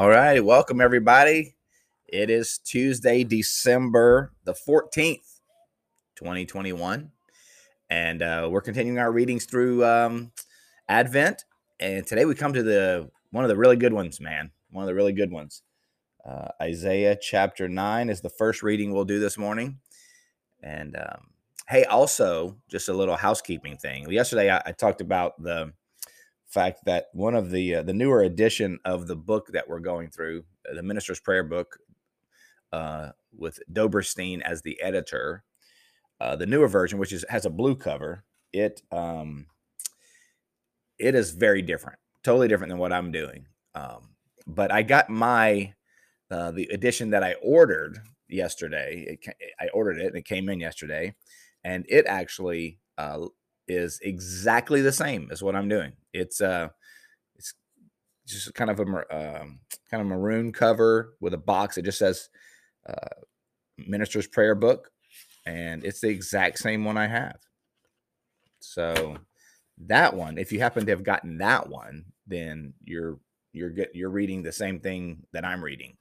All right, welcome everybody. It is Tuesday, December the 14th, 2021. And uh, we're continuing our readings through um, Advent. And today we come to the one of the really good ones, man. One of the really good ones. Uh, Isaiah chapter 9 is the first reading we'll do this morning. And um, hey, also, just a little housekeeping thing. Yesterday I, I talked about the fact that one of the uh, the newer edition of the book that we're going through, uh, the Minister's Prayer book, uh, with Doberstein as the editor, uh, the newer version, which is has a blue cover, it um, it is very different, totally different than what I'm doing. Um, but I got my uh, the edition that I ordered yesterday. It, I ordered it and it came in yesterday, and it actually uh, is exactly the same as what I'm doing. It's uh, it's just kind of a um, kind of maroon cover with a box. It just says uh, Minister's Prayer Book, and it's the exact same one I have. So that one, if you happen to have gotten that one, then you're you're get you're reading the same thing that I'm reading.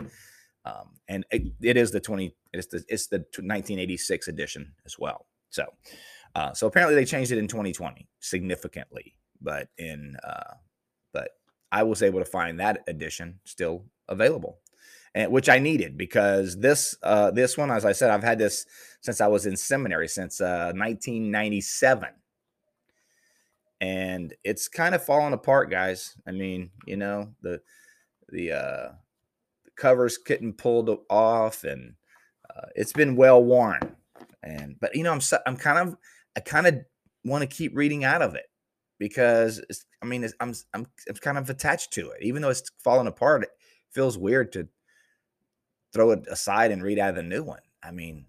Um, and it, it is the 20 it's the it's the 1986 edition as well. So uh, so apparently they changed it in 2020 significantly, but in uh, but I was able to find that edition still available, and which I needed because this uh, this one, as I said, I've had this since I was in seminary since uh, 1997, and it's kind of falling apart, guys. I mean, you know the the uh, the covers getting pulled off, and uh, it's been well worn. And but you know, I'm I'm kind of I kind of want to keep reading out of it because I mean, I'm I'm I'm kind of attached to it, even though it's falling apart. It feels weird to throw it aside and read out of the new one. I mean,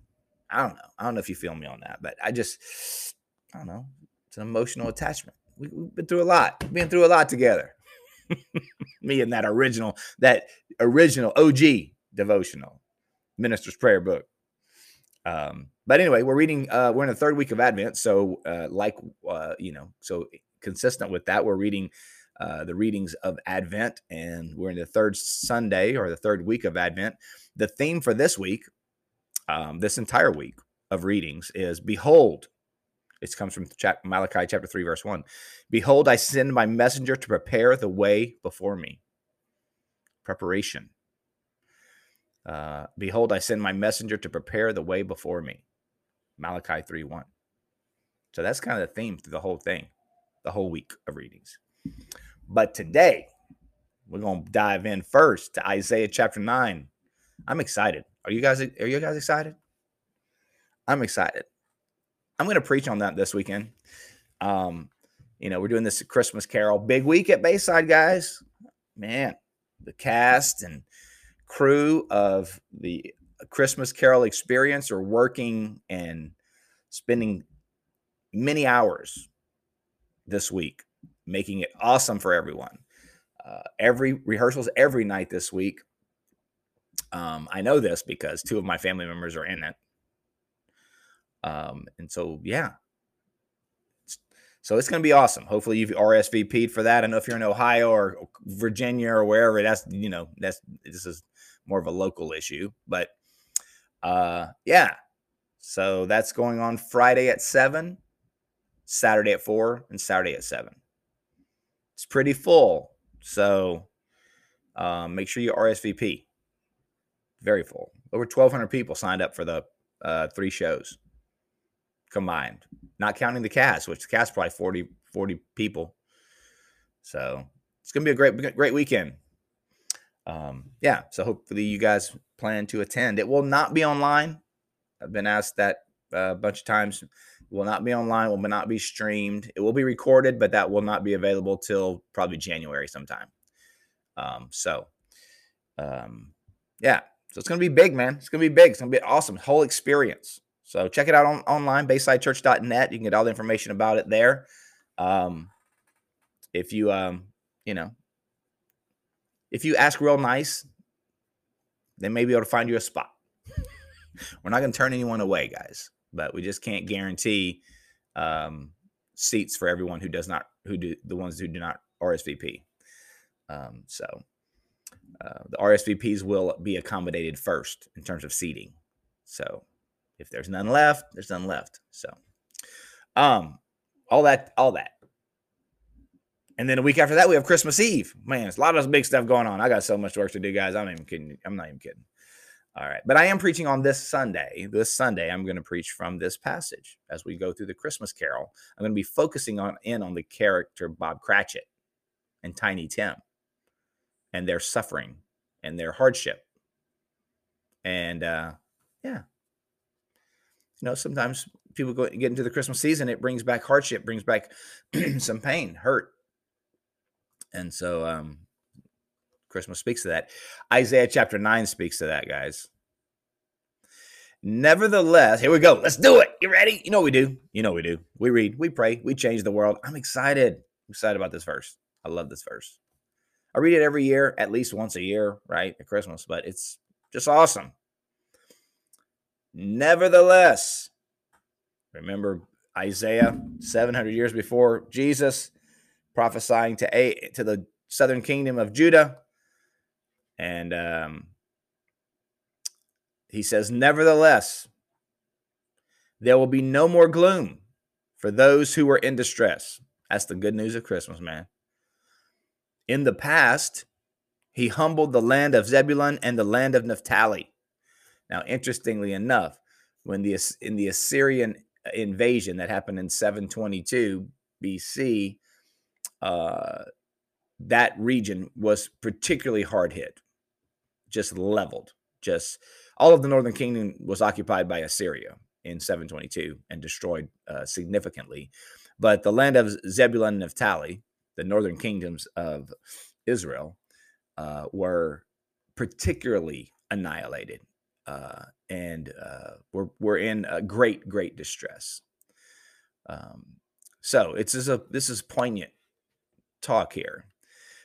I don't know. I don't know if you feel me on that, but I just I don't know. It's an emotional attachment. We, have been through a lot. We've been through a lot together. me and that original, that original OG devotional, Minister's Prayer book. Um, but anyway, we're reading. Uh, we're in the third week of Advent, so uh, like uh, you know, so consistent with that, we're reading uh, the readings of Advent, and we're in the third Sunday or the third week of Advent. The theme for this week, um, this entire week of readings, is "Behold." It comes from chap- Malachi chapter three, verse one. Behold, I send my messenger to prepare the way before me. Preparation. Uh, Behold, I send my messenger to prepare the way before me. Malachi 3 1. So that's kind of the theme through the whole thing, the whole week of readings. But today, we're going to dive in first to Isaiah chapter 9. I'm excited. Are you guys are you guys excited? I'm excited. I'm going to preach on that this weekend. Um, you know, we're doing this Christmas Carol big week at Bayside, guys. Man, the cast and crew of the Christmas Carol experience are working and spending many hours this week, making it awesome for everyone. Uh, every rehearsals every night this week. Um, I know this because two of my family members are in it. Um, and so, yeah. So it's going to be awesome. Hopefully you've RSVP'd for that. I know if you're in Ohio or Virginia or wherever, that's, you know, that's, this is more of a local issue. But uh, yeah, so that's going on Friday at seven, Saturday at four, and Saturday at seven. It's pretty full. So um, make sure you RSVP. Very full. Over 1,200 people signed up for the uh, three shows combined, not counting the cast, which the cast probably 40, 40 people. So it's going to be a great, great weekend um, yeah, so hopefully you guys plan to attend. It will not be online. I've been asked that uh, a bunch of times. will not be online, will not be streamed. It will be recorded, but that will not be available till probably January sometime. Um, so, um, yeah, so it's going to be big, man. It's going to be big. It's going to be awesome. Whole experience. So check it out on online, baysidechurch.net. You can get all the information about it there. Um, if you, um, you know, if you ask real nice, they may be able to find you a spot. We're not going to turn anyone away, guys, but we just can't guarantee um, seats for everyone who does not, who do the ones who do not RSVP. Um, so uh, the RSVPs will be accommodated first in terms of seating. So if there's none left, there's none left. So, um, all that, all that. And then a week after that, we have Christmas Eve. Man, it's a lot of big stuff going on. I got so much work to do, guys. I'm not even kidding. I'm not even kidding. All right. But I am preaching on this Sunday. This Sunday, I'm going to preach from this passage as we go through the Christmas carol. I'm going to be focusing on in on the character Bob Cratchit and Tiny Tim and their suffering and their hardship. And uh, yeah, you know, sometimes people go get into the Christmas season, it brings back hardship, brings back some pain, hurt. And so um, Christmas speaks to that. Isaiah chapter 9 speaks to that, guys. Nevertheless, here we go. Let's do it. You ready? You know we do. You know we do. We read, we pray, we change the world. I'm excited. I'm excited about this verse. I love this verse. I read it every year, at least once a year, right? At Christmas, but it's just awesome. Nevertheless, remember Isaiah 700 years before Jesus prophesying to a to the southern kingdom of Judah and um, he says nevertheless there will be no more gloom for those who are in distress. That's the good news of Christmas, man. In the past, he humbled the land of Zebulun and the land of Naphtali. Now, interestingly enough, when the in the Assyrian invasion that happened in 722 BC, uh, that region was particularly hard hit, just leveled. Just all of the northern kingdom was occupied by Assyria in 722 and destroyed uh, significantly. But the land of Zebulun and Naphtali, the northern kingdoms of Israel uh, were particularly annihilated uh, and uh, we're, we're in great, great distress. Um, so it's this is a this is poignant talk here.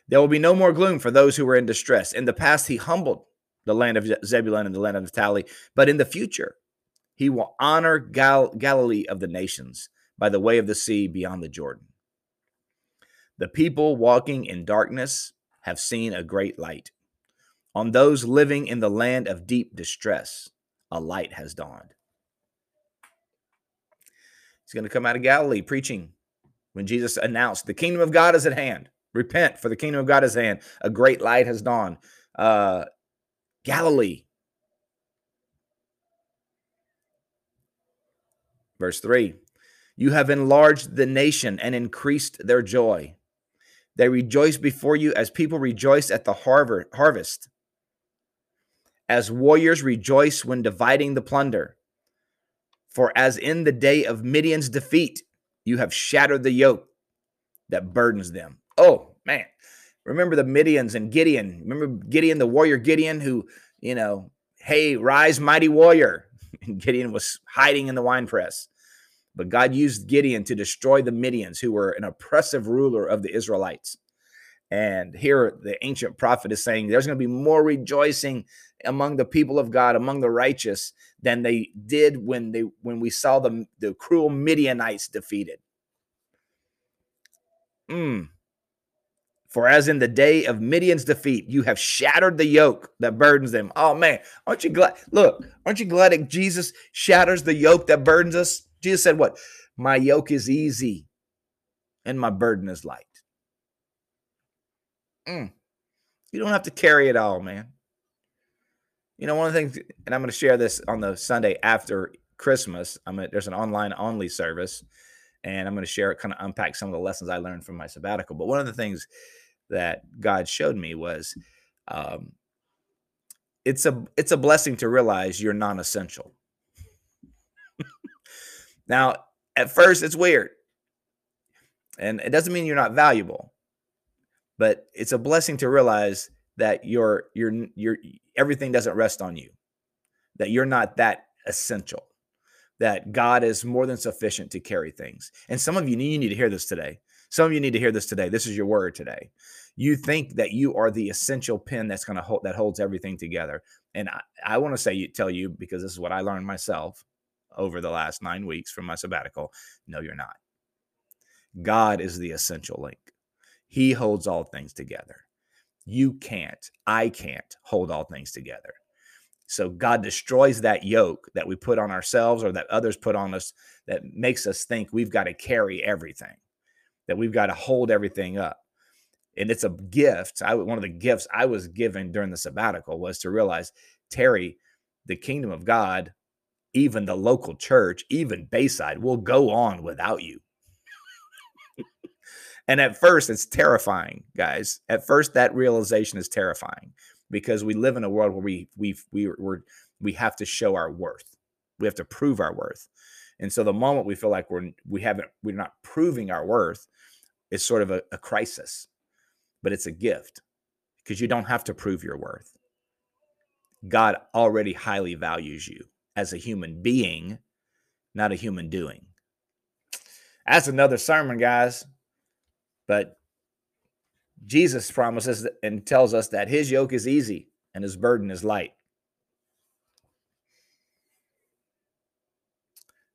There will be no more gloom for those who were in distress. In the past, he humbled the land of Zebulun and the land of Naphtali, but in the future, he will honor Gal- Galilee of the nations by the way of the sea beyond the Jordan. The people walking in darkness have seen a great light. On those living in the land of deep distress, a light has dawned. He's going to come out of Galilee preaching when Jesus announced, The kingdom of God is at hand. Repent, for the kingdom of God is at hand. A great light has dawned. Uh, Galilee. Verse 3 You have enlarged the nation and increased their joy. They rejoice before you as people rejoice at the harvest, as warriors rejoice when dividing the plunder. For as in the day of Midian's defeat, you have shattered the yoke that burdens them. Oh, man. Remember the Midians and Gideon. Remember Gideon, the warrior Gideon, who, you know, hey, rise, mighty warrior. And Gideon was hiding in the wine press. But God used Gideon to destroy the Midians, who were an oppressive ruler of the Israelites. And here the ancient prophet is saying there's going to be more rejoicing among the people of God, among the righteous, than they did when they when we saw the, the cruel Midianites defeated. Mm. For as in the day of Midian's defeat, you have shattered the yoke that burdens them. Oh man, aren't you glad? Look, aren't you glad that Jesus shatters the yoke that burdens us? Jesus said, What? My yoke is easy and my burden is light. Mm. You don't have to carry it all, man. You know, one of the things, and I'm going to share this on the Sunday after Christmas. I'm gonna, there's an online only service, and I'm going to share it, kind of unpack some of the lessons I learned from my sabbatical. But one of the things that God showed me was, um, it's a it's a blessing to realize you're non-essential. Now, At first, it's weird. And it doesn't mean you're not valuable, but it's a blessing to realize that your your your everything doesn't rest on you. That you're not that essential. That God is more than sufficient to carry things. And some of you need, you need to hear this today. Some of you need to hear this today. This is your word today. You think that you are the essential pin that's going to hold that holds everything together. And I, I want to say tell you because this is what I learned myself over the last nine weeks from my sabbatical. No, you're not. God is the essential link. He holds all things together. You can't, I can't hold all things together. So God destroys that yoke that we put on ourselves or that others put on us that makes us think we've got to carry everything, that we've got to hold everything up. And it's a gift. I one of the gifts I was given during the sabbatical was to realize, Terry, the kingdom of God, even the local church, even Bayside will go on without you. And at first, it's terrifying, guys. At first, that realization is terrifying because we live in a world where we we we we we have to show our worth. We have to prove our worth. And so the moment we feel like we're we haven't we're not proving our worth, it's sort of a, a crisis. But it's a gift because you don't have to prove your worth. God already highly values you as a human being, not a human doing. That's another sermon, guys. But Jesus promises and tells us that his yoke is easy and his burden is light.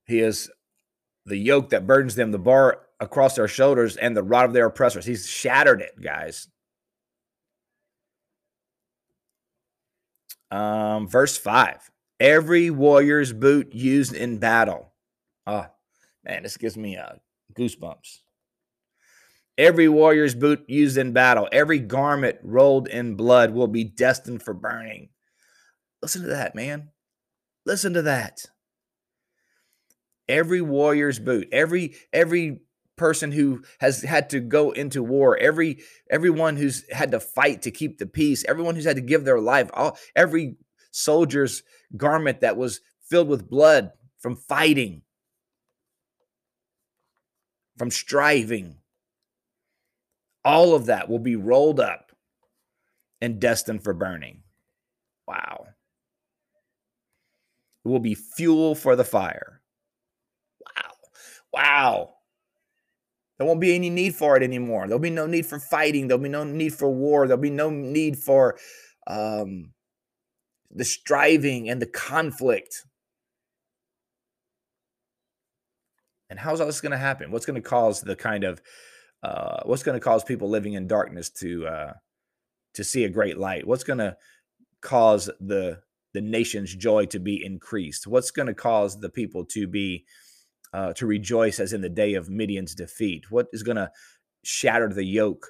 He is the yoke that burdens them, the bar across their shoulders, and the rod of their oppressors. He's shattered it, guys. Um, verse 5 Every warrior's boot used in battle. Oh, man, this gives me uh, goosebumps. Every warrior's boot used in battle, every garment rolled in blood will be destined for burning. Listen to that, man. Listen to that. Every warrior's boot, every every person who has had to go into war, every everyone who's had to fight to keep the peace, everyone who's had to give their life, all every soldier's garment that was filled with blood from fighting, from striving, all of that will be rolled up and destined for burning. Wow. It will be fuel for the fire. Wow. Wow. There won't be any need for it anymore. There'll be no need for fighting. There'll be no need for war. There'll be no need for um, the striving and the conflict. And how's all this going to happen? What's going to cause the kind of uh, what's going to cause people living in darkness to uh, to see a great light? What's going to cause the the nation's joy to be increased? What's going to cause the people to be uh, to rejoice as in the day of Midian's defeat? What is going to shatter the yoke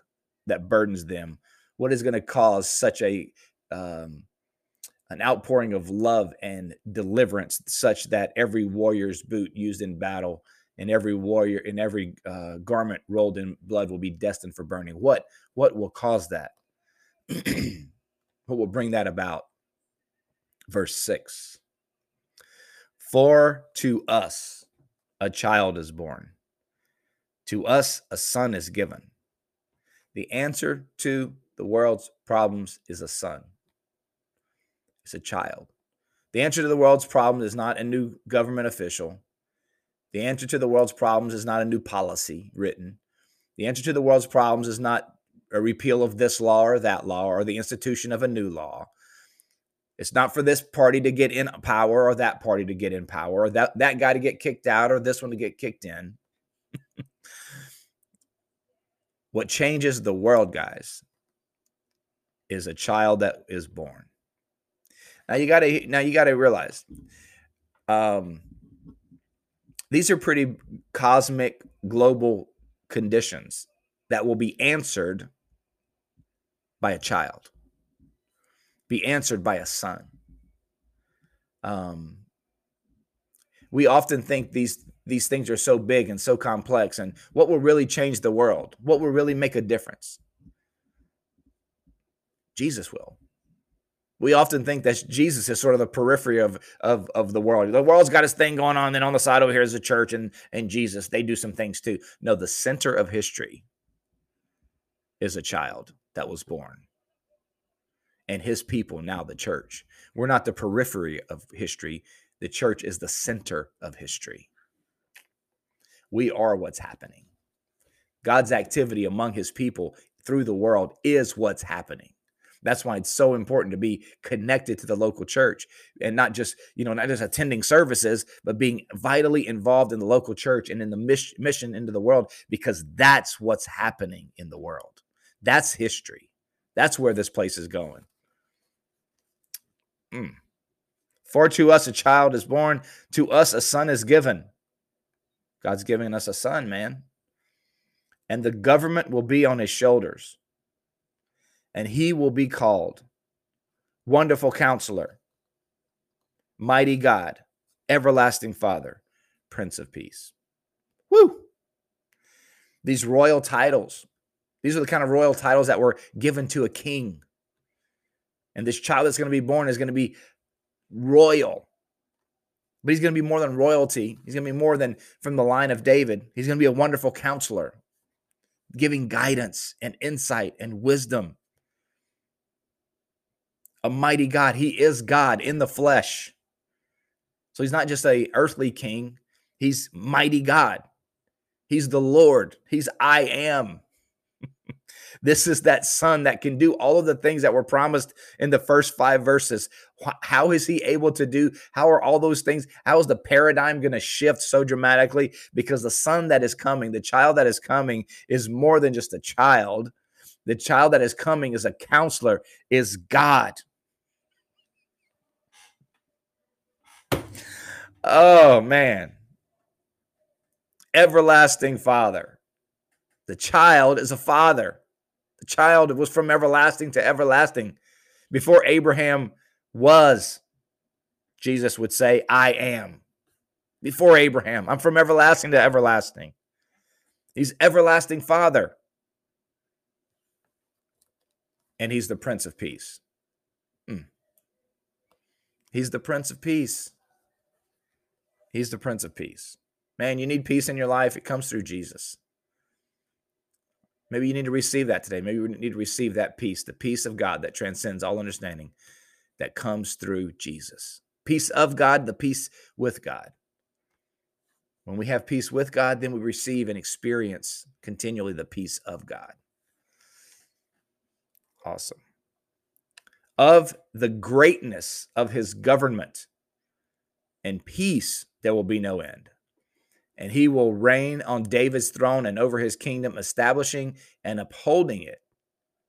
that burdens them? What is going to cause such a um, an outpouring of love and deliverance, such that every warrior's boot used in battle and every warrior in every uh, garment rolled in blood will be destined for burning. What what will cause that? what will bring that about? Verse 6. For to us a child is born. To us a son is given. The answer to the world's problems is a son. It's a child. The answer to the world's problem is not a new government official. The answer to the world's problems is not a new policy written. The answer to the world's problems is not a repeal of this law or that law or the institution of a new law. It's not for this party to get in power or that party to get in power or that, that guy to get kicked out or this one to get kicked in. what changes the world, guys, is a child that is born. Now you gotta now you gotta realize um these are pretty cosmic global conditions that will be answered by a child, be answered by a son. Um, we often think these these things are so big and so complex, and what will really change the world? What will really make a difference? Jesus will. We often think that Jesus is sort of the periphery of, of, of the world. The world's got its thing going on, then on the side over here is the church and, and Jesus. They do some things too. No, the center of history is a child that was born. And his people, now the church. We're not the periphery of history. The church is the center of history. We are what's happening. God's activity among his people through the world is what's happening. That's why it's so important to be connected to the local church and not just, you know, not just attending services, but being vitally involved in the local church and in the mission into the world because that's what's happening in the world. That's history. That's where this place is going. Mm. For to us a child is born, to us a son is given. God's giving us a son, man. And the government will be on his shoulders and he will be called Wonderful Counselor, Mighty God, Everlasting Father, Prince of Peace. Woo! These royal titles, these are the kind of royal titles that were given to a king. And this child that's going to be born is going to be royal. But he's going to be more than royalty. He's going to be more than from the line of David. He's going to be a wonderful counselor, giving guidance and insight and wisdom a mighty God. He is God in the flesh. So he's not just a earthly king, he's mighty God. He's the Lord. He's I am. this is that son that can do all of the things that were promised in the first 5 verses. How is he able to do? How are all those things? How is the paradigm going to shift so dramatically because the son that is coming, the child that is coming is more than just a child. The child that is coming is a counselor, is God. Oh, man. Everlasting Father. The child is a father. The child was from everlasting to everlasting. Before Abraham was, Jesus would say, I am. Before Abraham, I'm from everlasting to everlasting. He's everlasting Father. And he's the Prince of Peace. Hmm. He's the Prince of Peace. He's the Prince of Peace. Man, you need peace in your life. It comes through Jesus. Maybe you need to receive that today. Maybe you need to receive that peace, the peace of God that transcends all understanding that comes through Jesus. Peace of God, the peace with God. When we have peace with God, then we receive and experience continually the peace of God. Awesome. Of the greatness of his government and peace there will be no end. And he will reign on David's throne and over his kingdom, establishing and upholding it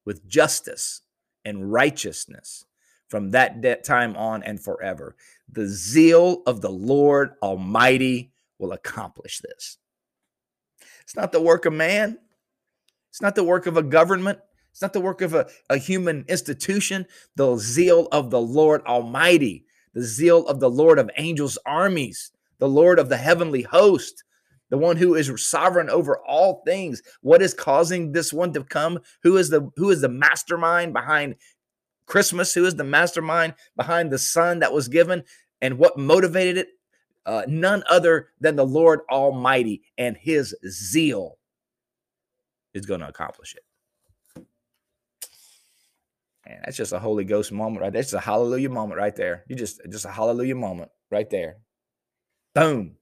with justice and righteousness from that time on and forever. The zeal of the Lord Almighty will accomplish this. It's not the work of man, it's not the work of a government, it's not the work of a, a human institution. The zeal of the Lord Almighty, the zeal of the Lord of angels' armies the Lord of the heavenly host, the one who is sovereign over all things. What is causing this one to come? Who is the who is the mastermind behind Christmas? Who is the mastermind behind the son that was given? And what motivated it? Uh, none other than the Lord Almighty and his zeal is going to accomplish it. And that's just a Holy Ghost moment right. That's a hallelujah moment right there. You just just a hallelujah moment right there. Boom.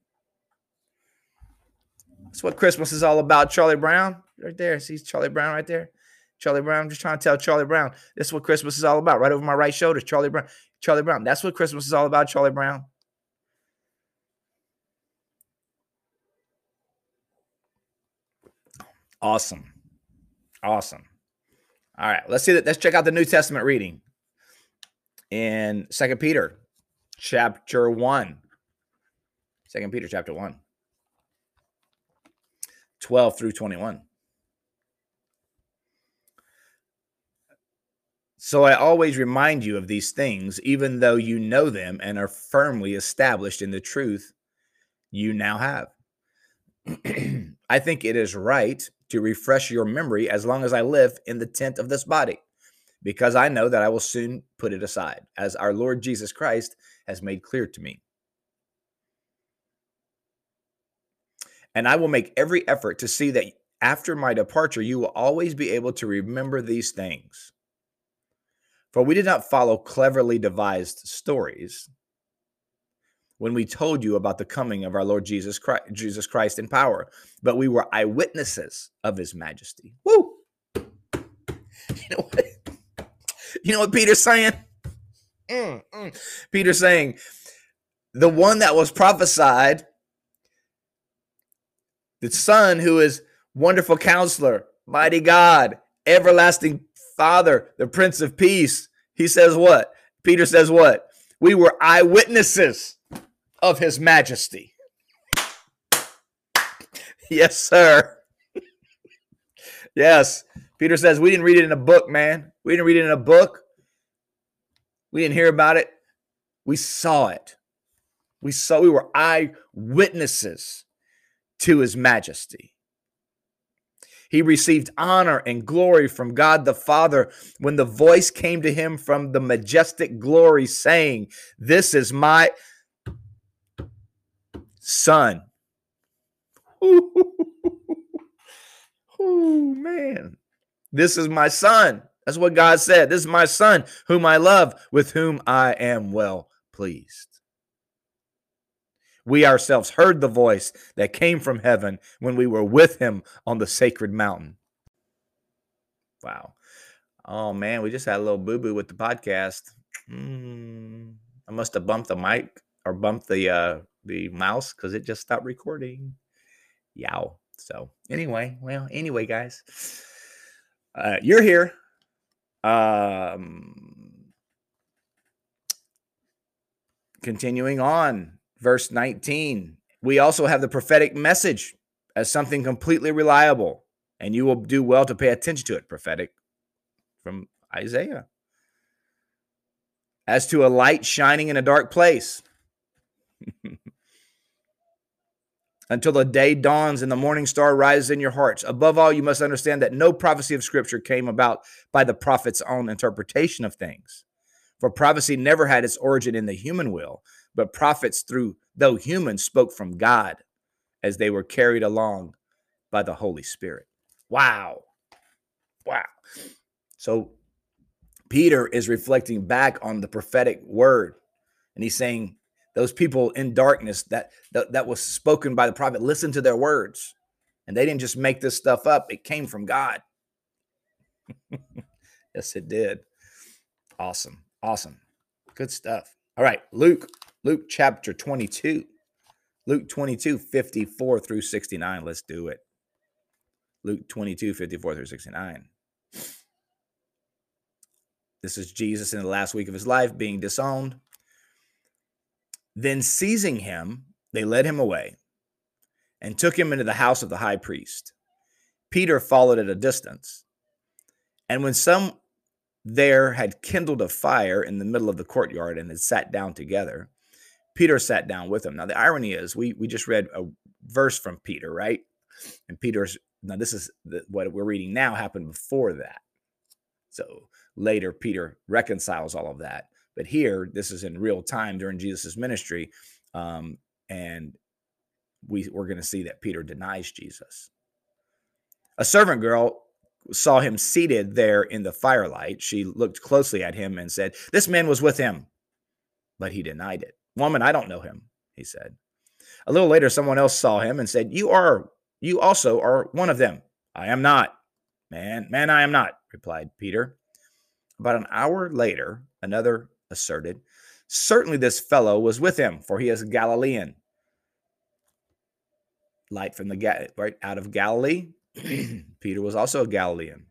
That's what Christmas is all about. Charlie Brown, right there. See Charlie Brown right there. Charlie Brown. I'm just trying to tell Charlie Brown. This is what Christmas is all about. Right over my right shoulder, Charlie Brown. Charlie Brown. That's what Christmas is all about, Charlie Brown. Awesome. Awesome. All right, let's see that. Let's check out the New Testament reading in Second Peter chapter 1. Second Peter chapter 1. 12 through 21. So I always remind you of these things, even though you know them and are firmly established in the truth you now have. I think it is right to refresh your memory as long as I live in the tent of this body, because I know that I will soon put it aside, as our Lord Jesus Christ has made clear to me. And I will make every effort to see that after my departure, you will always be able to remember these things. For we did not follow cleverly devised stories when we told you about the coming of our Lord Jesus Christ, Jesus Christ in power, but we were eyewitnesses of his majesty. Woo! You know what? You know what Peter's saying? Mm, mm. Peter's saying, the one that was prophesied, the Son who is wonderful counselor, mighty God, everlasting Father, the Prince of Peace. He says what? Peter says what? We were eyewitnesses of his majesty. yes, sir. yes. Peter says, We didn't read it in a book, man. We didn't read it in a book. We didn't hear about it. We saw it. We saw, we were eyewitnesses to his majesty. He received honor and glory from God the Father when the voice came to him from the majestic glory, saying, This is my son. oh, man. This is my son. That's what God said. This is my son, whom I love, with whom I am well pleased. We ourselves heard the voice that came from heaven when we were with him on the sacred mountain. Wow. Oh, man, we just had a little boo boo with the podcast. Mm, I must have bumped the mic or bumped the uh, the mouse because it just stopped recording. Yow. So anyway, well, anyway, guys, uh, you're here. Um, continuing on, verse 19. We also have the prophetic message as something completely reliable, and you will do well to pay attention to it. Prophetic from Isaiah. As to a light shining in a dark place. until the day dawns and the morning star rises in your hearts. Above all, you must understand that no prophecy of Scripture came about by the prophet's own interpretation of things. For prophecy never had its origin in the human will, but prophets, through though human, spoke from God as they were carried along by the Holy Spirit. Wow. Wow. So Peter is reflecting back on the prophetic word, and he's saying, those people in darkness that, that that was spoken by the prophet listen to their words and they didn't just make this stuff up it came from god yes it did awesome awesome good stuff all right luke luke chapter 22 luke 22 54 through 69 let's do it. Luke 22 54 through 69 this is jesus in the last week of his life being disowned. Then, seizing him, they led him away and took him into the house of the high priest. Peter followed at a distance. And when some there had kindled a fire in the middle of the courtyard and had sat down together, Peter sat down with him. Now, the irony is, we, we just read a verse from Peter, right? And Peter's, now this is the, what we're reading now happened before that. So later, Peter reconciles all of that. But here, this is in real time during Jesus' ministry. Um, and we, we're going to see that Peter denies Jesus. A servant girl saw him seated there in the firelight. She looked closely at him and said, This man was with him. But he denied it. Woman, I don't know him, he said. A little later, someone else saw him and said, You are, you also are one of them. I am not. Man, man, I am not, replied Peter. About an hour later, another asserted. Certainly this fellow was with him, for he is a Galilean. Light from the right out of Galilee. Peter was also a Galilean.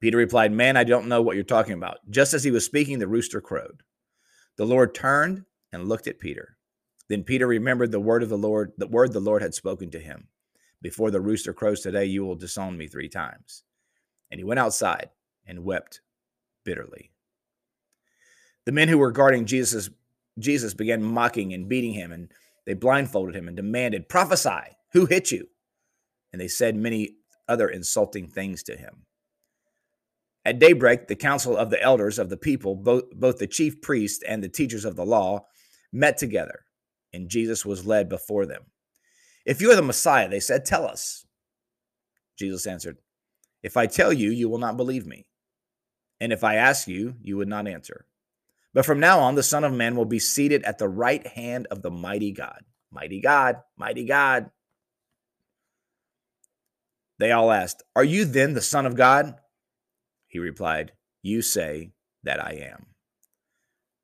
Peter replied, Man, I don't know what you're talking about. Just as he was speaking, the rooster crowed. The Lord turned and looked at Peter. Then Peter remembered the word of the Lord, the word the Lord had spoken to him. Before the rooster crows today, you will disown me three times. And he went outside and wept bitterly. The men who were guarding Jesus, Jesus began mocking and beating him, and they blindfolded him and demanded, Prophesy, who hit you? And they said many other insulting things to him. At daybreak, the council of the elders of the people, both, both the chief priests and the teachers of the law, met together, and Jesus was led before them. If you are the Messiah, they said, tell us. Jesus answered, If I tell you, you will not believe me. And if I ask you, you would not answer. But from now on, the Son of Man will be seated at the right hand of the mighty God. Mighty God, mighty God. They all asked, Are you then the Son of God? He replied, You say that I am.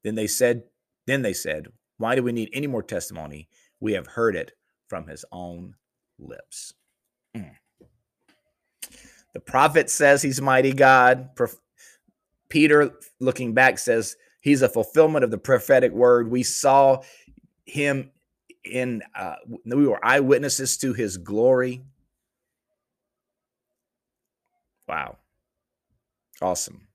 Then they said, Then they said, Why do we need any more testimony? We have heard it from his own lips. Mm. The prophet says he's mighty God. Peter, looking back, says he's a fulfillment of the prophetic word. We saw him in, uh, we were eyewitnesses to his glory. Wow. Awesome.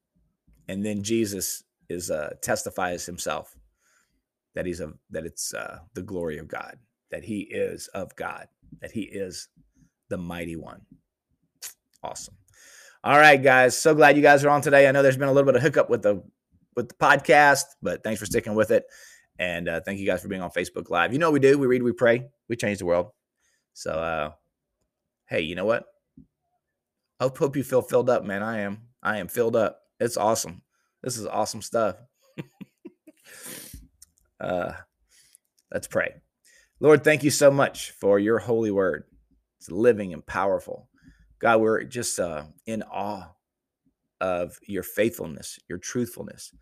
And then Jesus is uh, testifies himself that he's a that it's uh, the glory of God, that he is of God, that he is the mighty one. Awesome. All right, guys. So glad you guys are on today. I know there's been a little bit of hiccup with the with the podcast, but thanks for sticking with it. And uh, thank you guys for being on Facebook Live. You know we do? We read, we pray, we change the world. So uh hey, you know what? I hope you feel filled up, man. I am. I am filled up. It's awesome. This is awesome stuff. uh, let's pray. Lord, thank you so much for your holy word. It's living and powerful. God, we're just uh, in awe of your faithfulness, your truthfulness,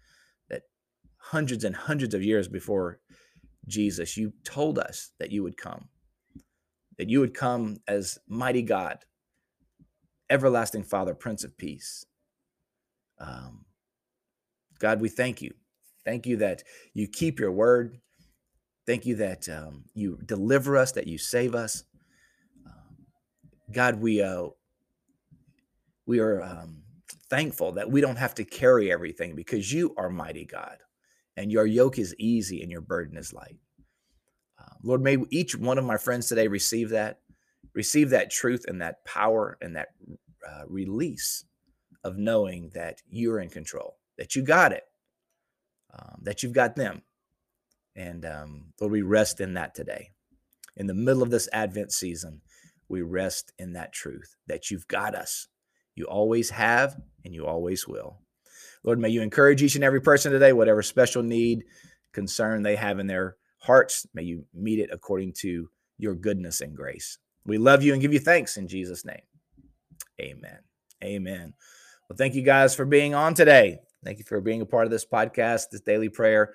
that hundreds and hundreds of years before Jesus, you told us that you would come, that you would come as mighty God, everlasting Father, Prince of Peace, um, God, we thank you. Thank you that you keep your word. Thank you that um, you deliver us, that you save us. Um, God, we uh, we are um, thankful that we don't have to carry everything because you are mighty God, and your yoke is easy and your burden is light. Uh, Lord, may each one of my friends today receive that, receive that truth and that power and that uh, release of knowing that you're in control, that you got it, um, that you've got them. And um, Lord, we rest in that today. In the middle of this Advent season, we rest in that truth that you've got us. You always have, and you always will. Lord, may you encourage each and every person today, whatever special need, concern they have in their hearts, may you meet it according to your goodness and grace. We love you and give you thanks in Jesus' name. Amen. Amen. Well, thank you guys for being on today. Thank you for being a part of this podcast, this daily prayer.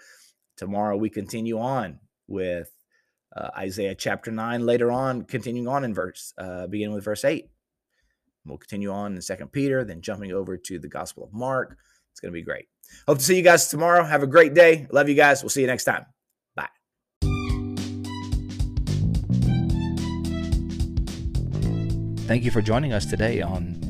Tomorrow we continue on with uh, Isaiah chapter 9. Later on, continuing on in verse, uh, beginning with verse 8. We'll continue on in Second Peter, then jumping over to the Gospel of Mark. It's going to be great. Hope to see you guys tomorrow. Have a great day. Love you guys. We'll see you next time. Bye. Thank you for joining us today on